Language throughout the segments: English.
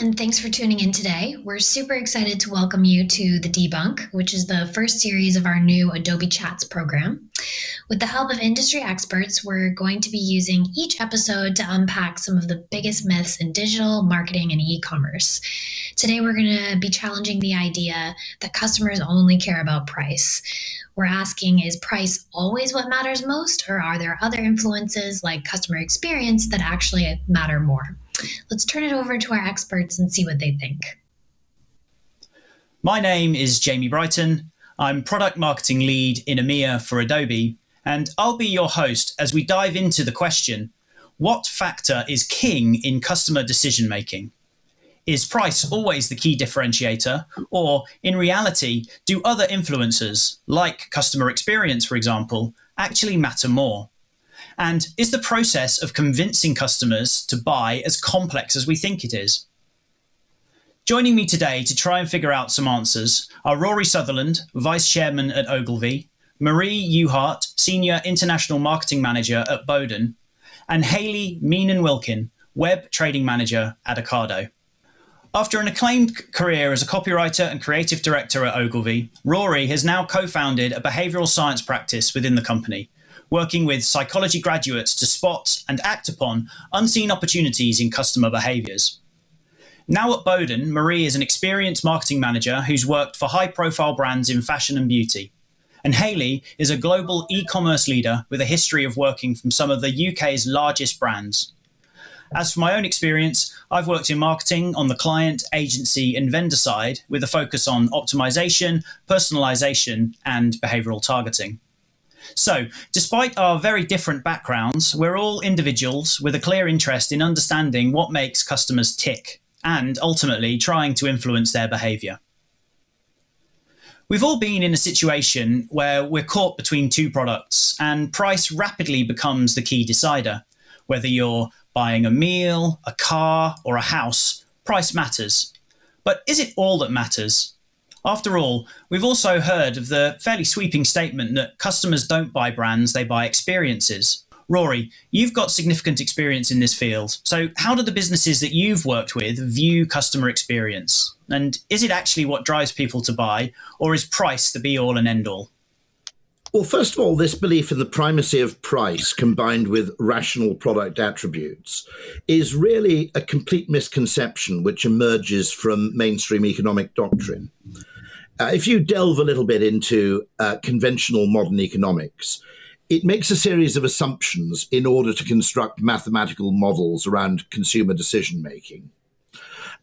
and thanks for tuning in today. We're super excited to welcome you to The Debunk, which is the first series of our new Adobe Chats program. With the help of industry experts, we're going to be using each episode to unpack some of the biggest myths in digital, marketing, and e commerce. Today, we're going to be challenging the idea that customers only care about price. We're asking is price always what matters most, or are there other influences like customer experience that actually matter more? Let's turn it over to our experts and see what they think. My name is Jamie Brighton. I'm product marketing lead in EMEA for Adobe, and I'll be your host as we dive into the question what factor is king in customer decision making? Is price always the key differentiator? Or, in reality, do other influencers, like customer experience, for example, actually matter more? And is the process of convincing customers to buy as complex as we think it is? Joining me today to try and figure out some answers are Rory Sutherland, Vice Chairman at Ogilvy, Marie Uhart, Senior International Marketing Manager at Boden, and Haley Meenan Wilkin, Web Trading Manager at Ocado. After an acclaimed career as a copywriter and creative director at Ogilvy, Rory has now co founded a behavioral science practice within the company working with psychology graduates to spot and act upon unseen opportunities in customer behaviors. Now at Boden, Marie is an experienced marketing manager who's worked for high profile brands in fashion and beauty. And Haley is a global e commerce leader with a history of working from some of the UK's largest brands. As for my own experience, I've worked in marketing on the client, agency, and vendor side with a focus on optimization, personalization, and behavioral targeting. So, despite our very different backgrounds, we're all individuals with a clear interest in understanding what makes customers tick and ultimately trying to influence their behavior. We've all been in a situation where we're caught between two products and price rapidly becomes the key decider. Whether you're buying a meal, a car, or a house, price matters. But is it all that matters? After all, we've also heard of the fairly sweeping statement that customers don't buy brands, they buy experiences. Rory, you've got significant experience in this field. So, how do the businesses that you've worked with view customer experience? And is it actually what drives people to buy, or is price the be all and end all? Well, first of all, this belief in the primacy of price combined with rational product attributes is really a complete misconception which emerges from mainstream economic doctrine. Uh, if you delve a little bit into uh, conventional modern economics, it makes a series of assumptions in order to construct mathematical models around consumer decision making.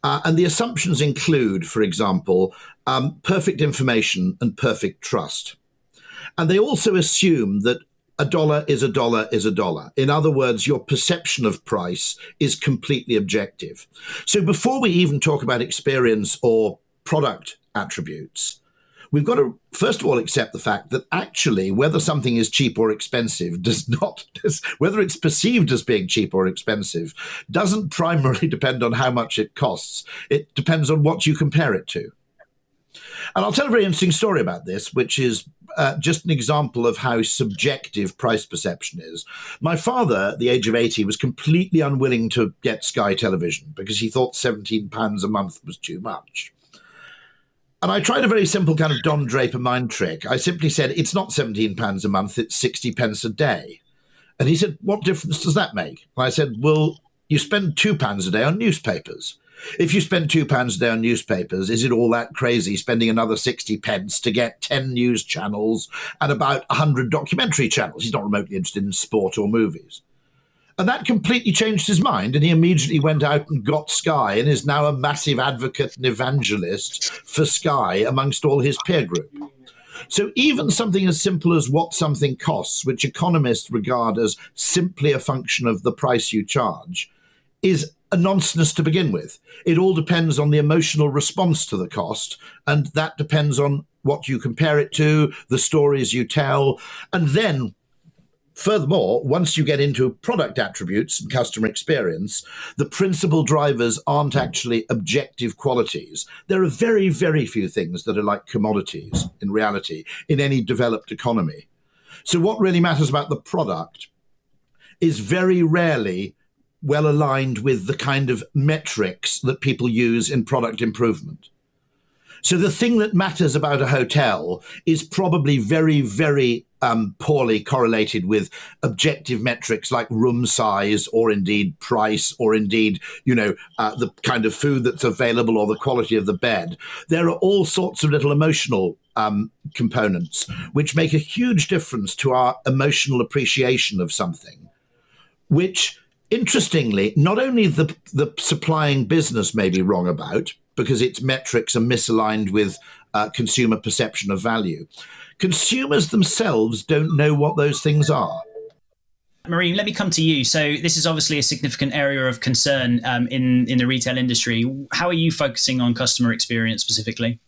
Uh, and the assumptions include, for example, um, perfect information and perfect trust. And they also assume that a dollar is a dollar is a dollar. In other words, your perception of price is completely objective. So before we even talk about experience or product attributes. We've got to, first of all, accept the fact that actually, whether something is cheap or expensive does not, whether it's perceived as being cheap or expensive, doesn't primarily depend on how much it costs. It depends on what you compare it to. And I'll tell a very interesting story about this, which is uh, just an example of how subjective price perception is. My father, at the age of 80, was completely unwilling to get Sky television because he thought £17 a month was too much. And I tried a very simple kind of Don Draper mind trick. I simply said, it's not £17 a month, it's 60 pence a day. And he said, what difference does that make? And I said, well, you spend £2 a day on newspapers. If you spend £2 a day on newspapers, is it all that crazy spending another 60 pence to get 10 news channels and about 100 documentary channels? He's not remotely interested in sport or movies. And that completely changed his mind. And he immediately went out and got Sky and is now a massive advocate and evangelist for Sky amongst all his peer group. So even something as simple as what something costs, which economists regard as simply a function of the price you charge, is a nonsense to begin with. It all depends on the emotional response to the cost, and that depends on what you compare it to, the stories you tell, and then Furthermore, once you get into product attributes and customer experience, the principal drivers aren't actually objective qualities. There are very, very few things that are like commodities in reality in any developed economy. So, what really matters about the product is very rarely well aligned with the kind of metrics that people use in product improvement. So the thing that matters about a hotel is probably very, very um, poorly correlated with objective metrics like room size or indeed price or indeed, you know, uh, the kind of food that's available or the quality of the bed. There are all sorts of little emotional um, components which make a huge difference to our emotional appreciation of something, which interestingly, not only the, the supplying business may be wrong about, because its metrics are misaligned with uh, consumer perception of value. Consumers themselves don't know what those things are. Marine, let me come to you. So this is obviously a significant area of concern um, in in the retail industry. How are you focusing on customer experience specifically?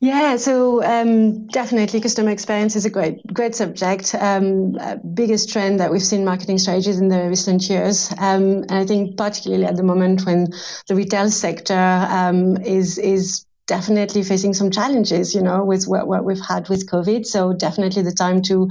Yeah, so um, definitely customer experience is a great, great subject. Um, uh, biggest trend that we've seen marketing strategies in the recent years, um, and I think particularly at the moment when the retail sector um, is is definitely facing some challenges, you know, with what, what we've had with COVID. So definitely the time to,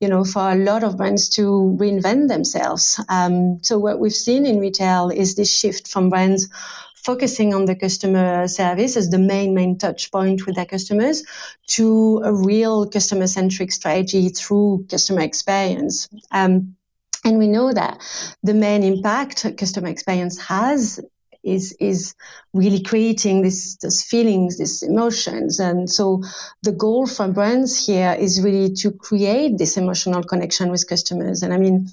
you know, for a lot of brands to reinvent themselves. Um, so what we've seen in retail is this shift from brands focusing on the customer service as the main main touch point with their customers to a real customer centric strategy through customer experience. Um, and we know that the main impact customer experience has is is really creating this these feelings, these emotions. And so the goal from brands here is really to create this emotional connection with customers. And I mean,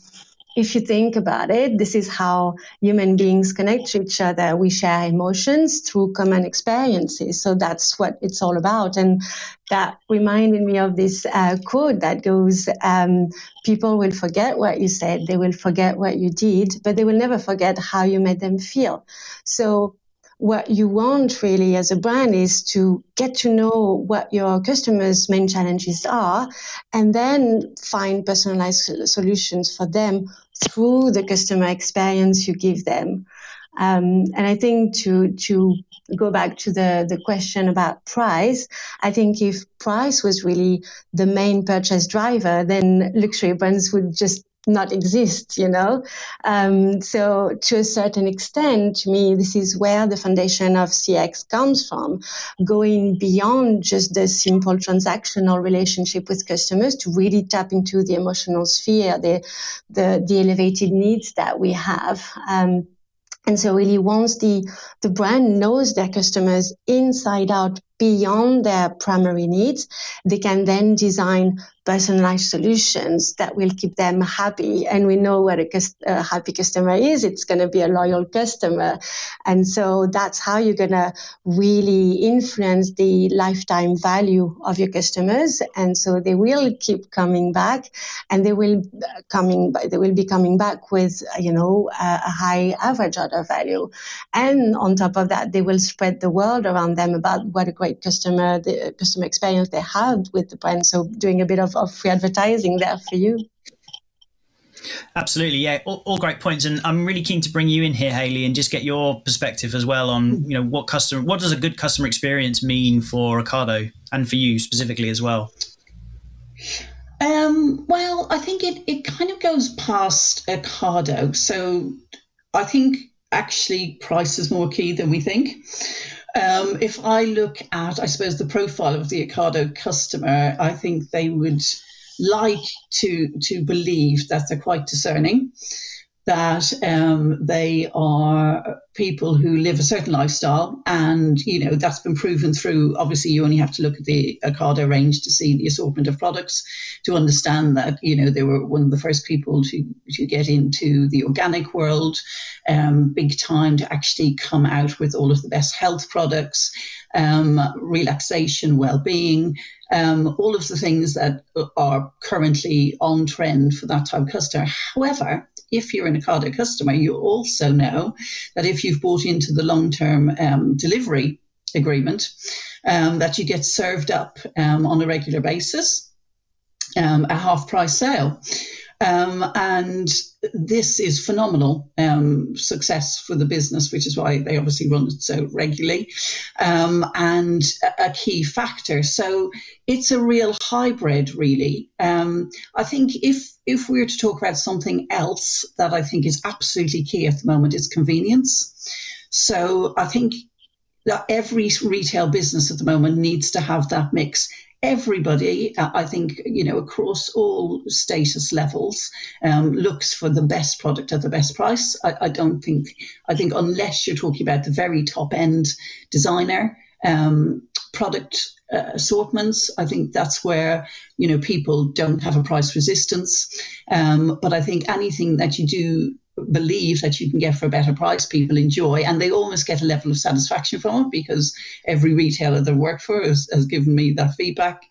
if you think about it, this is how human beings connect to each other. We share emotions through common experiences. So that's what it's all about. And that reminded me of this uh, quote that goes, um, people will forget what you said, they will forget what you did, but they will never forget how you made them feel. So what you want really as a brand is to get to know what your customers' main challenges are and then find personalized solutions for them through the customer experience you give them. Um, and I think to to go back to the the question about price, I think if price was really the main purchase driver, then luxury brands would just not exist, you know? Um, so to a certain extent, to me, this is where the foundation of CX comes from, going beyond just the simple transactional relationship with customers to really tap into the emotional sphere, the, the, the elevated needs that we have. Um, and so really once the, the brand knows their customers inside out beyond their primary needs, they can then design personalized solutions that will keep them happy. And we know what a, a happy customer is. It's going to be a loyal customer. And so that's how you're going to really influence the lifetime value of your customers. And so they will keep coming back and they will uh, coming, they will be coming back with, you know, a, a high average order value. And on top of that, they will spread the word around them about what a great customer, the customer experience they had with the brand. So doing a bit of of free advertising there for you. Absolutely, yeah, all, all, great points, and I'm really keen to bring you in here, Haley, and just get your perspective as well on you know what customer, what does a good customer experience mean for Ocado and for you specifically as well. Um, well, I think it it kind of goes past Ocado, so I think actually price is more key than we think. Um, if I look at, I suppose, the profile of the Ocado customer, I think they would like to to believe that they're quite discerning that um, they are people who live a certain lifestyle, and you know that's been proven through. Obviously, you only have to look at the Ocado range to see the assortment of products to understand that you know they were one of the first people to to get into the organic world, um, big time to actually come out with all of the best health products, um, relaxation, well-being. Um, all of the things that are currently on trend for that type of customer. However, if you're an Ocado customer, you also know that if you've bought into the long term um, delivery agreement, um, that you get served up um, on a regular basis um, a half price sale. Um, and this is phenomenal um, success for the business, which is why they obviously run it so regularly, um, and a, key factor. So it's a real hybrid, really. Um, I think if if we were to talk about something else that I think is absolutely key at the moment, is convenience. So I think that every retail business at the moment needs to have that mix everybody, uh, I think, you know, across all status levels, um, looks for the best product at the best price. I, I, don't think, I think unless you're talking about the very top end designer um, product uh, assortments, I think that's where, you know, people don't have a price resistance. Um, but I think anything that you do believe that you can get for a better price, people enjoy, and they almost get a level of satisfaction from it because every retailer they work for has, has given me that feedback.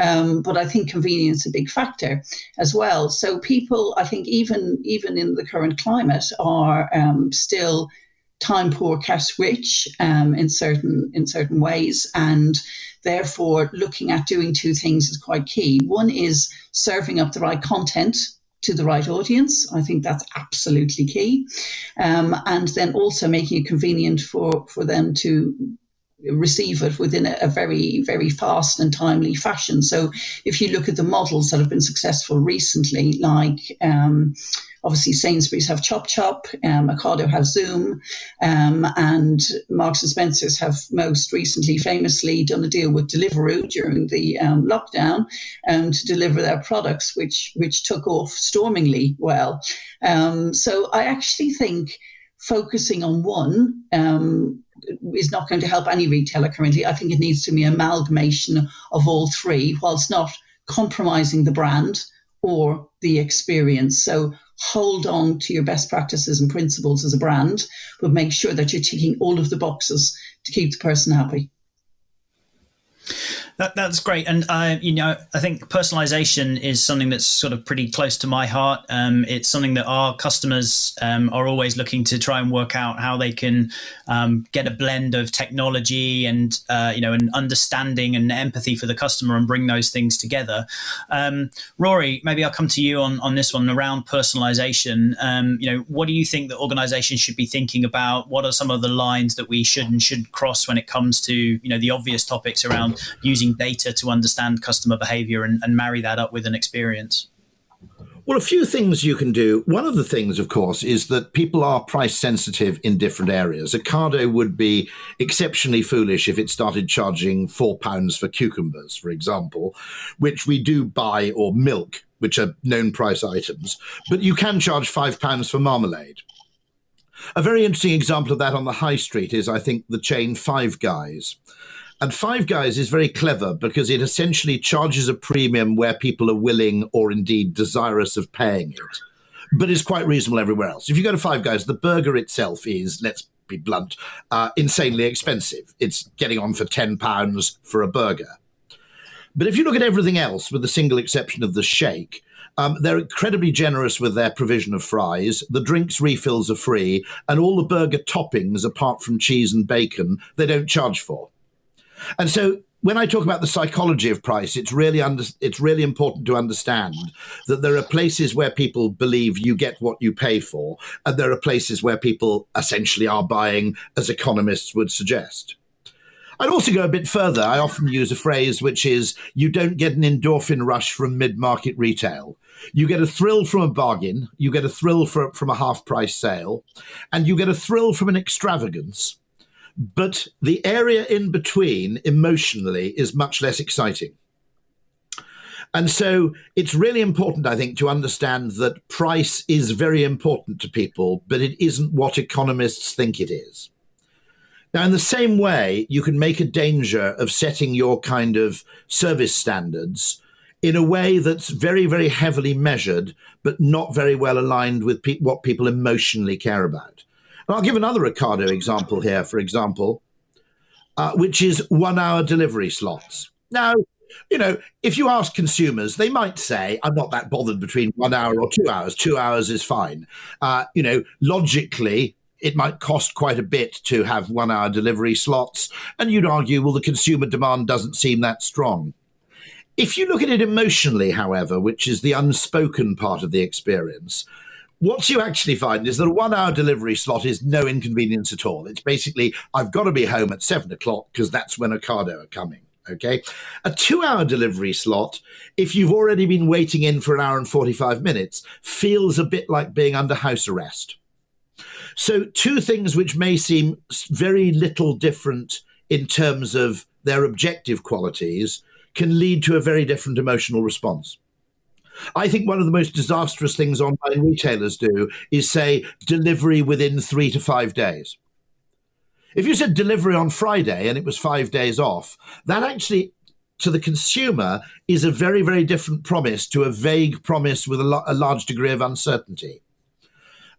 Um, but I think convenience is a big factor as well. So people, I think, even even in the current climate, are um, still time poor, cash rich um, in certain in certain ways, and therefore looking at doing two things is quite key. One is serving up the right content to the right audience. I think that's absolutely key. Um, and then also making it convenient for, for them to receive it within a, a, very, very fast and timely fashion. So if you look at the models that have been successful recently, like um, obviously Sainsbury's have Chop Chop, um, have Zoom, um, and Marks and Spencers have most recently famously done a deal with Deliveroo during the um, lockdown um, to deliver their products, which which took off stormingly well. Um, so I actually think focusing on one um, is not going to help any retailer currently. I think it needs to be amalgamation of all three, whilst not compromising the brand or the experience. So hold on to your best practices and principles as a brand, but make sure that you're ticking all of the boxes to keep the person happy. That, that's great, and uh, you know, I think personalization is something that's sort of pretty close to my heart. Um, it's something that our customers um, are always looking to try and work out how they can um, get a blend of technology and uh, you know, an understanding and empathy for the customer and bring those things together. Um, Rory, maybe I'll come to you on on this one around personalization. Um, you know, what do you think that organizations should be thinking about? What are some of the lines that we should and should cross when it comes to you know the obvious topics around using using data to understand customer behavior and, and marry that up with an experience? Well, a few things you can do. One of the things, of course, is that people are price sensitive in different areas. Ocado would be exceptionally foolish if it started charging four pounds for cucumbers, for example, which we do buy, or milk, which are known price items, but you can charge five pounds for marmalade. A very interesting example of that on the high street is, I think, the chain Five Guys. And Five Guys is very clever because it essentially charges a premium where people are willing or indeed desirous of paying it, but is quite reasonable everywhere else. If you go to Five Guys, the burger itself is, let's be blunt, uh, insanely expensive. It's getting on for £10 for a burger. But if you look at everything else, with the single exception of the shake, um, they're incredibly generous with their provision of fries. The drinks refills are free, and all the burger toppings, apart from cheese and bacon, they don't charge for. And so when I talk about the psychology of price, it's really under, it's really important to understand that there are places where people believe you get what you pay for, and there are places where people essentially are buying, as economists would suggest. I'd also go a bit further. I often use a phrase which is you don't get an endorphin rush from mid market retail. You get a thrill from a bargain, you get a thrill for, from a half price sale, and you get a thrill from an extravagance but the area in between emotionally is much less exciting. And so it's really important, I think, to understand that price is very important to people, but it isn't what economists think it is. Now, in the same way, you can make a danger of setting your kind of service standards in a way that's very, very heavily measured, but not very well aligned with pe- what people emotionally care about. I'll give another Ocado example here, for example, uh, which is one hour delivery slots. Now, you know, if you ask consumers, they might say, I'm not that bothered between one hour or two hours. Two hours is fine. Uh, you know, logically, it might cost quite a bit to have one hour delivery slots. And you'd argue, well, the consumer demand doesn't seem that strong. If you look at it emotionally, however, which is the unspoken part of the experience, what you actually find is that a one hour delivery slot is no inconvenience at all. It's basically, I've got to be home at seven o'clock because that's when Ocado are coming. Okay. A two hour delivery slot, if you've already been waiting in for an hour and 45 minutes, feels a bit like being under house arrest. So, two things which may seem very little different in terms of their objective qualities can lead to a very different emotional response. I think one of the most disastrous things online retailers do is say delivery within three to five days. If you said delivery on Friday and it was five days off, that actually, to the consumer, is a very, very different promise to a vague promise with a, lo- a large degree of uncertainty.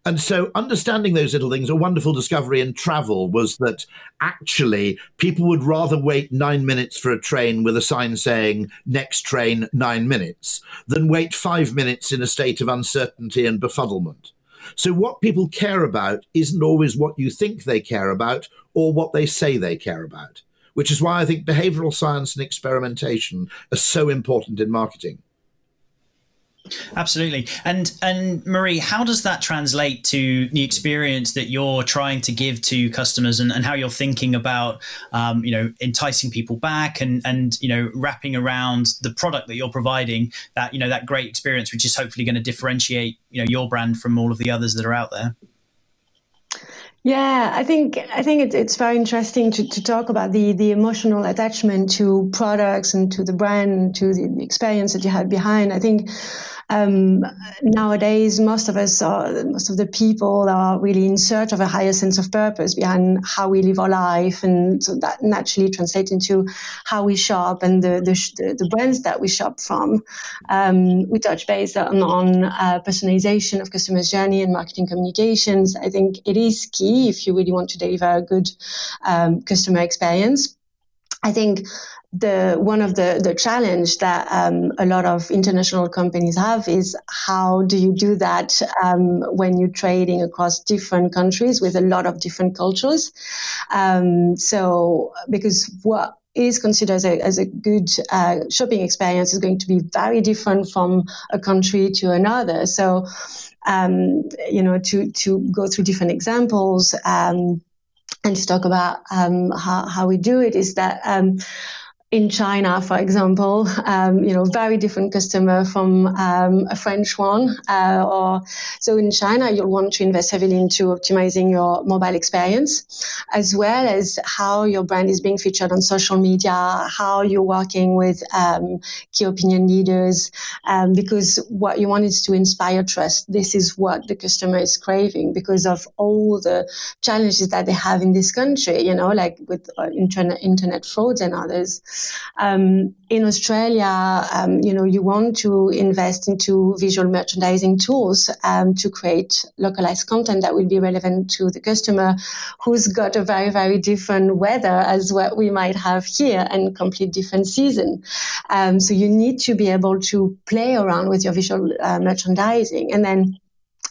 And so, understanding those little things, a wonderful discovery in travel was that actually people would rather wait nine minutes for a train with a sign saying next train nine minutes than wait five minutes in a state of uncertainty and befuddlement. So, what people care about isn't always what you think they care about or what they say they care about, which is why I think behavioral science and experimentation are so important in marketing. Absolutely. And and Marie, how does that translate to the experience that you're trying to give to customers and, and how you're thinking about um, you know enticing people back and and you know wrapping around the product that you're providing that you know that great experience which is hopefully going to differentiate you know your brand from all of the others that are out there? Yeah, I think I think it's it's very interesting to, to talk about the the emotional attachment to products and to the brand and to the experience that you had behind. I think um, nowadays, most of us are, most of the people are really in search of a higher sense of purpose behind how we live our life. And so that naturally translates into how we shop and the, the, the brands that we shop from. Um, we touch base on, on uh, personalization of customers' journey and marketing communications. I think it is key if you really want to deliver a good um, customer experience. I think the one of the the challenge that um, a lot of international companies have is how do you do that um, when you're trading across different countries with a lot of different cultures? Um, so because what is considered as a, as a good uh, shopping experience is going to be very different from a country to another. So um, you know to to go through different examples um, and to talk about um, how, how we do it is that in China, for example, um, you know, very different customer from um, a French one. Uh, or so in China, you'll want to invest heavily into optimizing your mobile experience, as well as how your brand is being featured on social media, how you're working with um, key opinion leaders, um, because what you want is to inspire trust. This is what the customer is craving because of all the challenges that they have in this country. You know, like with uh, internet internet frauds and others. Um, in Australia, um, you know, you want to invest into visual merchandising tools um, to create localized content that will be relevant to the customer who's got a very, very different weather as what we might have here and complete different season. Um, so you need to be able to play around with your visual uh, merchandising and then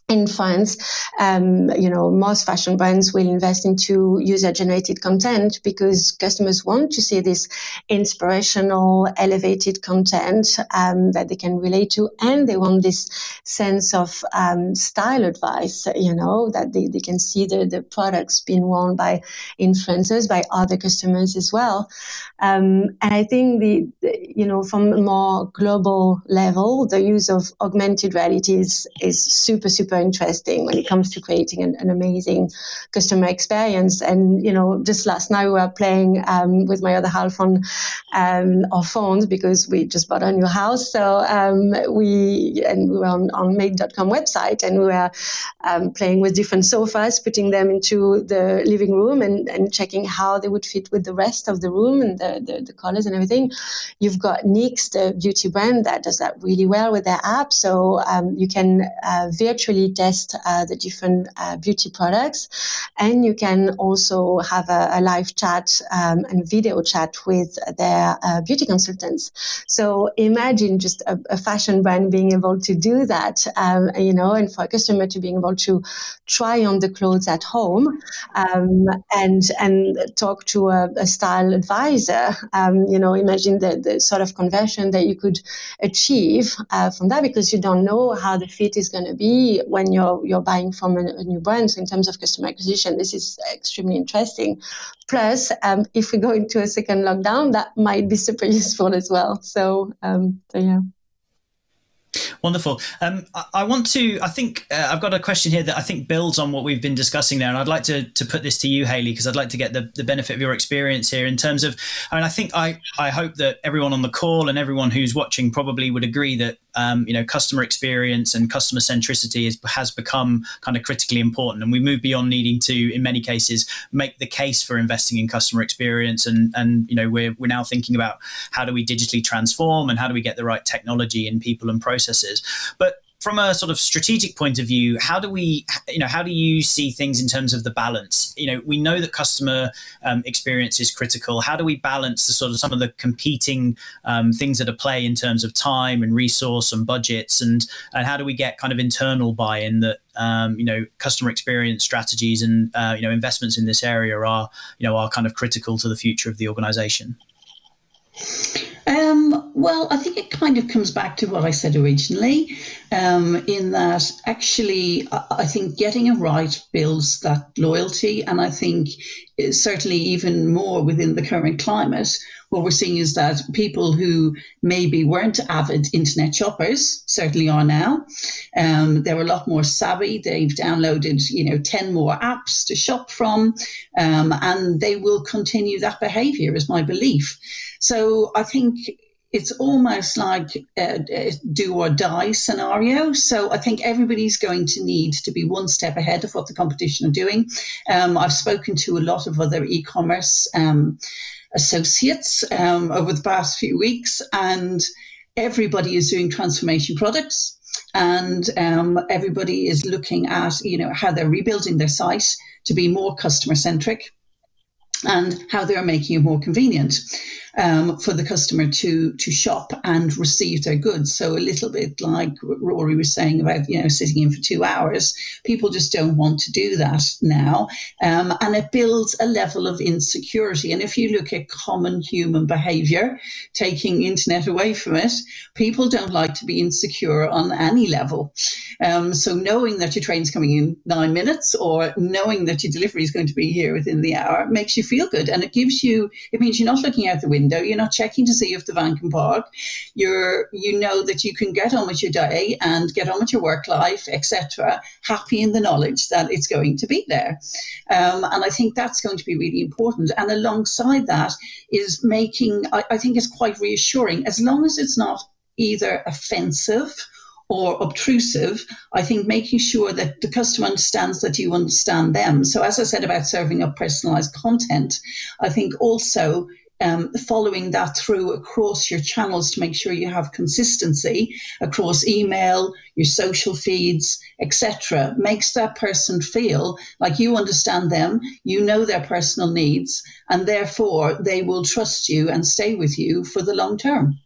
in France, um, you know, most fashion brands will invest into user-generated content because customers want to see this inspirational, elevated content um, that they can relate to, and they want this sense of um, style advice. You know, that they, they can see the, the products being worn by influencers, by other customers as well. Um, and I think the, the, you know, from a more global level, the use of augmented reality is, is super, super super interesting when it comes to creating an, an amazing customer experience. And you know, just last night we were playing um, with my other half on um, our phones because we just bought a new house. So um, we and we were on, on made.com website and we were um, playing with different sofas, putting them into the living room and, and checking how they would fit with the rest of the room and the, the, the colors and everything. You've got NYX, the beauty brand that does that really well with their app. So um, you can uh, virtually test uh, the different uh, beauty products. And you can also have a, a live chat um, and video chat with their uh, beauty consultants. So imagine just a, a, fashion brand being able to do that, um, you know, and for a customer to being able to try on the clothes at home um, and and talk to a, a style advisor. Um, you know, imagine the, the sort of conversion that you could achieve uh, from that because you don't know how the fit is going to be when you're you're buying from a, a, new brand. So in terms of customer acquisition, this is extremely interesting. Plus, um, if we go into a second lockdown, that might be super useful as well. So, um, so yeah. Wonderful. Um, I, I, want to. I think uh, I've got a question here that I think builds on what we've been discussing there, and I'd like to to put this to you, Haley, because I'd like to get the, the benefit of your experience here in terms of. I mean, I think I I hope that everyone on the call and everyone who's watching probably would agree that um, you know customer experience and customer centricity is, has become kind of critically important, and we move beyond needing to, in many cases, make the case for investing in customer experience, and and you know we're we're now thinking about how do we digitally transform and how do we get the right technology in people and processes, but from a sort of strategic point of view, how do we, you know, how do you see things in terms of the balance? You know, we know that customer um, experience is critical. How do we balance the sort of some of the competing um, things that are play in terms of time and resource and budgets, and and how do we get kind of internal buy-in that um, you know customer experience strategies and uh, you know investments in this area are you know are kind of critical to the future of the organization? Um, well, I think it kind of comes back to what I said originally, um, in that actually, I think getting it right builds that loyalty. And I think certainly even more within the current climate, what we're seeing is that people who maybe weren't avid internet shoppers certainly are now. Um, they're a lot more savvy. They've downloaded, you know, 10 more apps to shop from, um, and they will continue that behavior, is my belief. So I think it's almost like a, do or die scenario. So I think everybody's going to need to be one step ahead of what the competition are doing. Um, I've spoken to a lot of other e-commerce um, associates um, over the past few weeks, and everybody is doing transformation products. And um, everybody is looking at, you know, how they're rebuilding their site to be more customer centric and how they're making it more convenient um, for the customer to to shop and receive their goods. So a little bit like Rory was saying about you know sitting in for two hours, people just don't want to do that now, um, and it builds a level of insecurity. And if you look at common human behaviour, taking internet away from it, people don't like to be insecure on any level. Um, so knowing that your train's coming in nine minutes or knowing that your delivery is going to be here within the hour makes you feel good, and it gives you it means you're not looking out the window window. You're not checking to see if the van can park. You're you know that you can get on with your day and get on with your work life, etc. Happy in the knowledge that it's going to be there, um, and I think that's going to be really important. And alongside that is making I, I think it's quite reassuring as long as it's not either offensive or obtrusive, I think making sure that the customer understands that you understand them. So, as I said about serving up personalized content, I think also um, following that through across your channels to make sure you have consistency across email, your social feeds, etc., makes that person feel like you understand them, you know their personal needs, and therefore they will trust you and stay with you for the long term.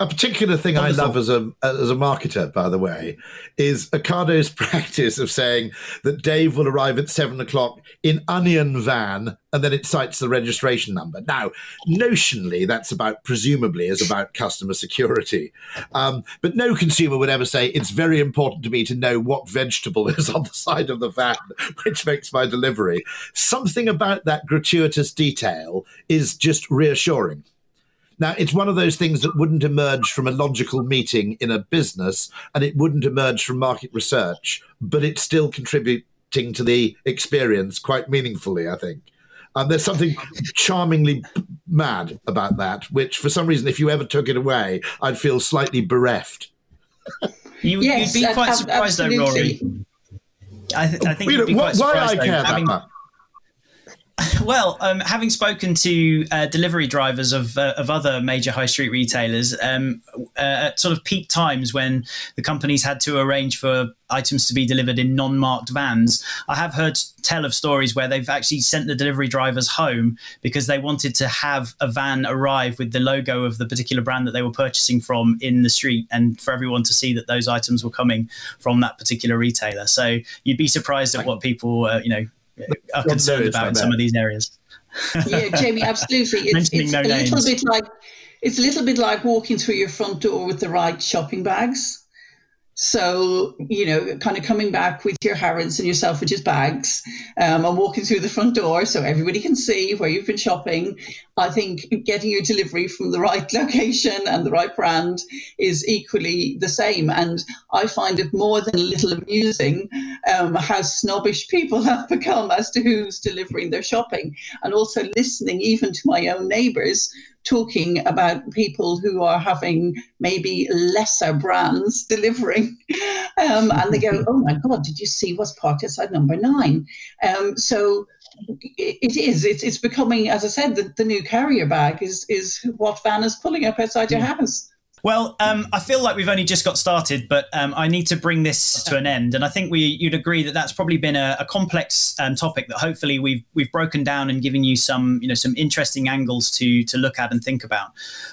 A particular thing Wonderful. I love as a as a marketer, by the way, is Ocado's practice of saying that Dave will arrive at seven o'clock in onion van, and then it cites the registration number. Now, notionally, that's about presumably is about customer security, um, but no consumer would ever say it's very important to me to know what vegetable is on the side of the van, which makes my delivery. Something about that gratuitous detail is just reassuring. Now, it's one of those things that wouldn't emerge from a logical meeting in a business and it wouldn't emerge from market research, but it's still contributing to the experience quite meaningfully, I think. And there's something charmingly mad about that, which for some reason, if you ever took it away, I'd feel slightly bereft. You, would be quite surprised, though, Rory. I, th- I think you'd be quite surprised, why I care having, that much Well, um, having spoken to uh, delivery drivers of, uh, of other major high street retailers um, uh, at sort of peak times when the companies had to arrange for items to be delivered in non-marked vans, I have heard tell of stories where they've actually sent the delivery drivers home because they wanted to have a van arrive with the logo of the particular brand that they were purchasing from in the street, and for everyone to see that those items were coming from that particular retailer. So you'd be surprised at what people, uh, you know are concerned about in some of these areas. yeah, Jamie, absolutely. It's, it's no a names. little bit like it's a little bit like walking through your front door with the right shopping bags. So, you know, kind of coming back with your Harrods and your Selfridges bags um, and walking through the front door so everybody can see where you've been shopping. I think getting your delivery from the right location and the right brand is equally the same. And I find it more than a little amusing um, how snobbish people have become as to who's delivering their shopping. And also listening even to my own neighbours talking about people who are having maybe lesser brands delivering. Um, and they go, oh my God, did you see what's parked outside number nine? Um, so it, it is. It's, it's becoming, as I said, the, the new carrier bag is, is what van is pulling up outside your house. Well, um, I feel like we've only just got started, but um, I need to bring this to an end. And I think we you'd agree that that's probably been a, a complex um, topic that hopefully we've we've broken down and given you some you know some interesting angles to to look at and think about.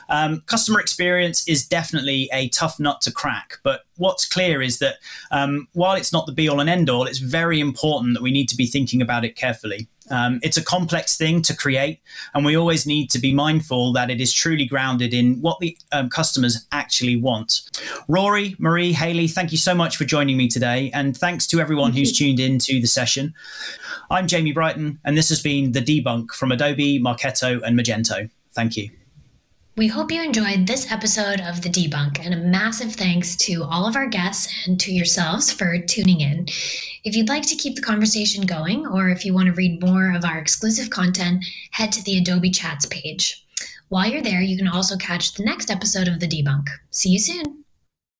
Um, customer experience is definitely a tough nut to crack, but what's clear is that um, while it's not the be all and end all, it's very important that we need to be thinking about it carefully. Um, it's a complex thing to create, and we always need to be mindful that it is truly grounded in what the um, customers actually want. Rory, Marie, Haley, thank you so much for joining me today, and thanks to everyone who's tuned in to the session. I'm Jamie Brighton, and this has been The Debunk from Adobe, Marketo, and Magento. Thank you. We hope you enjoyed this episode of The Debunk, and a massive thanks to all of our guests and to yourselves for tuning in. If you'd like to keep the conversation going, or if you want to read more of our exclusive content, head to the Adobe Chats page. While you're there, you can also catch the next episode of The Debunk. See you soon.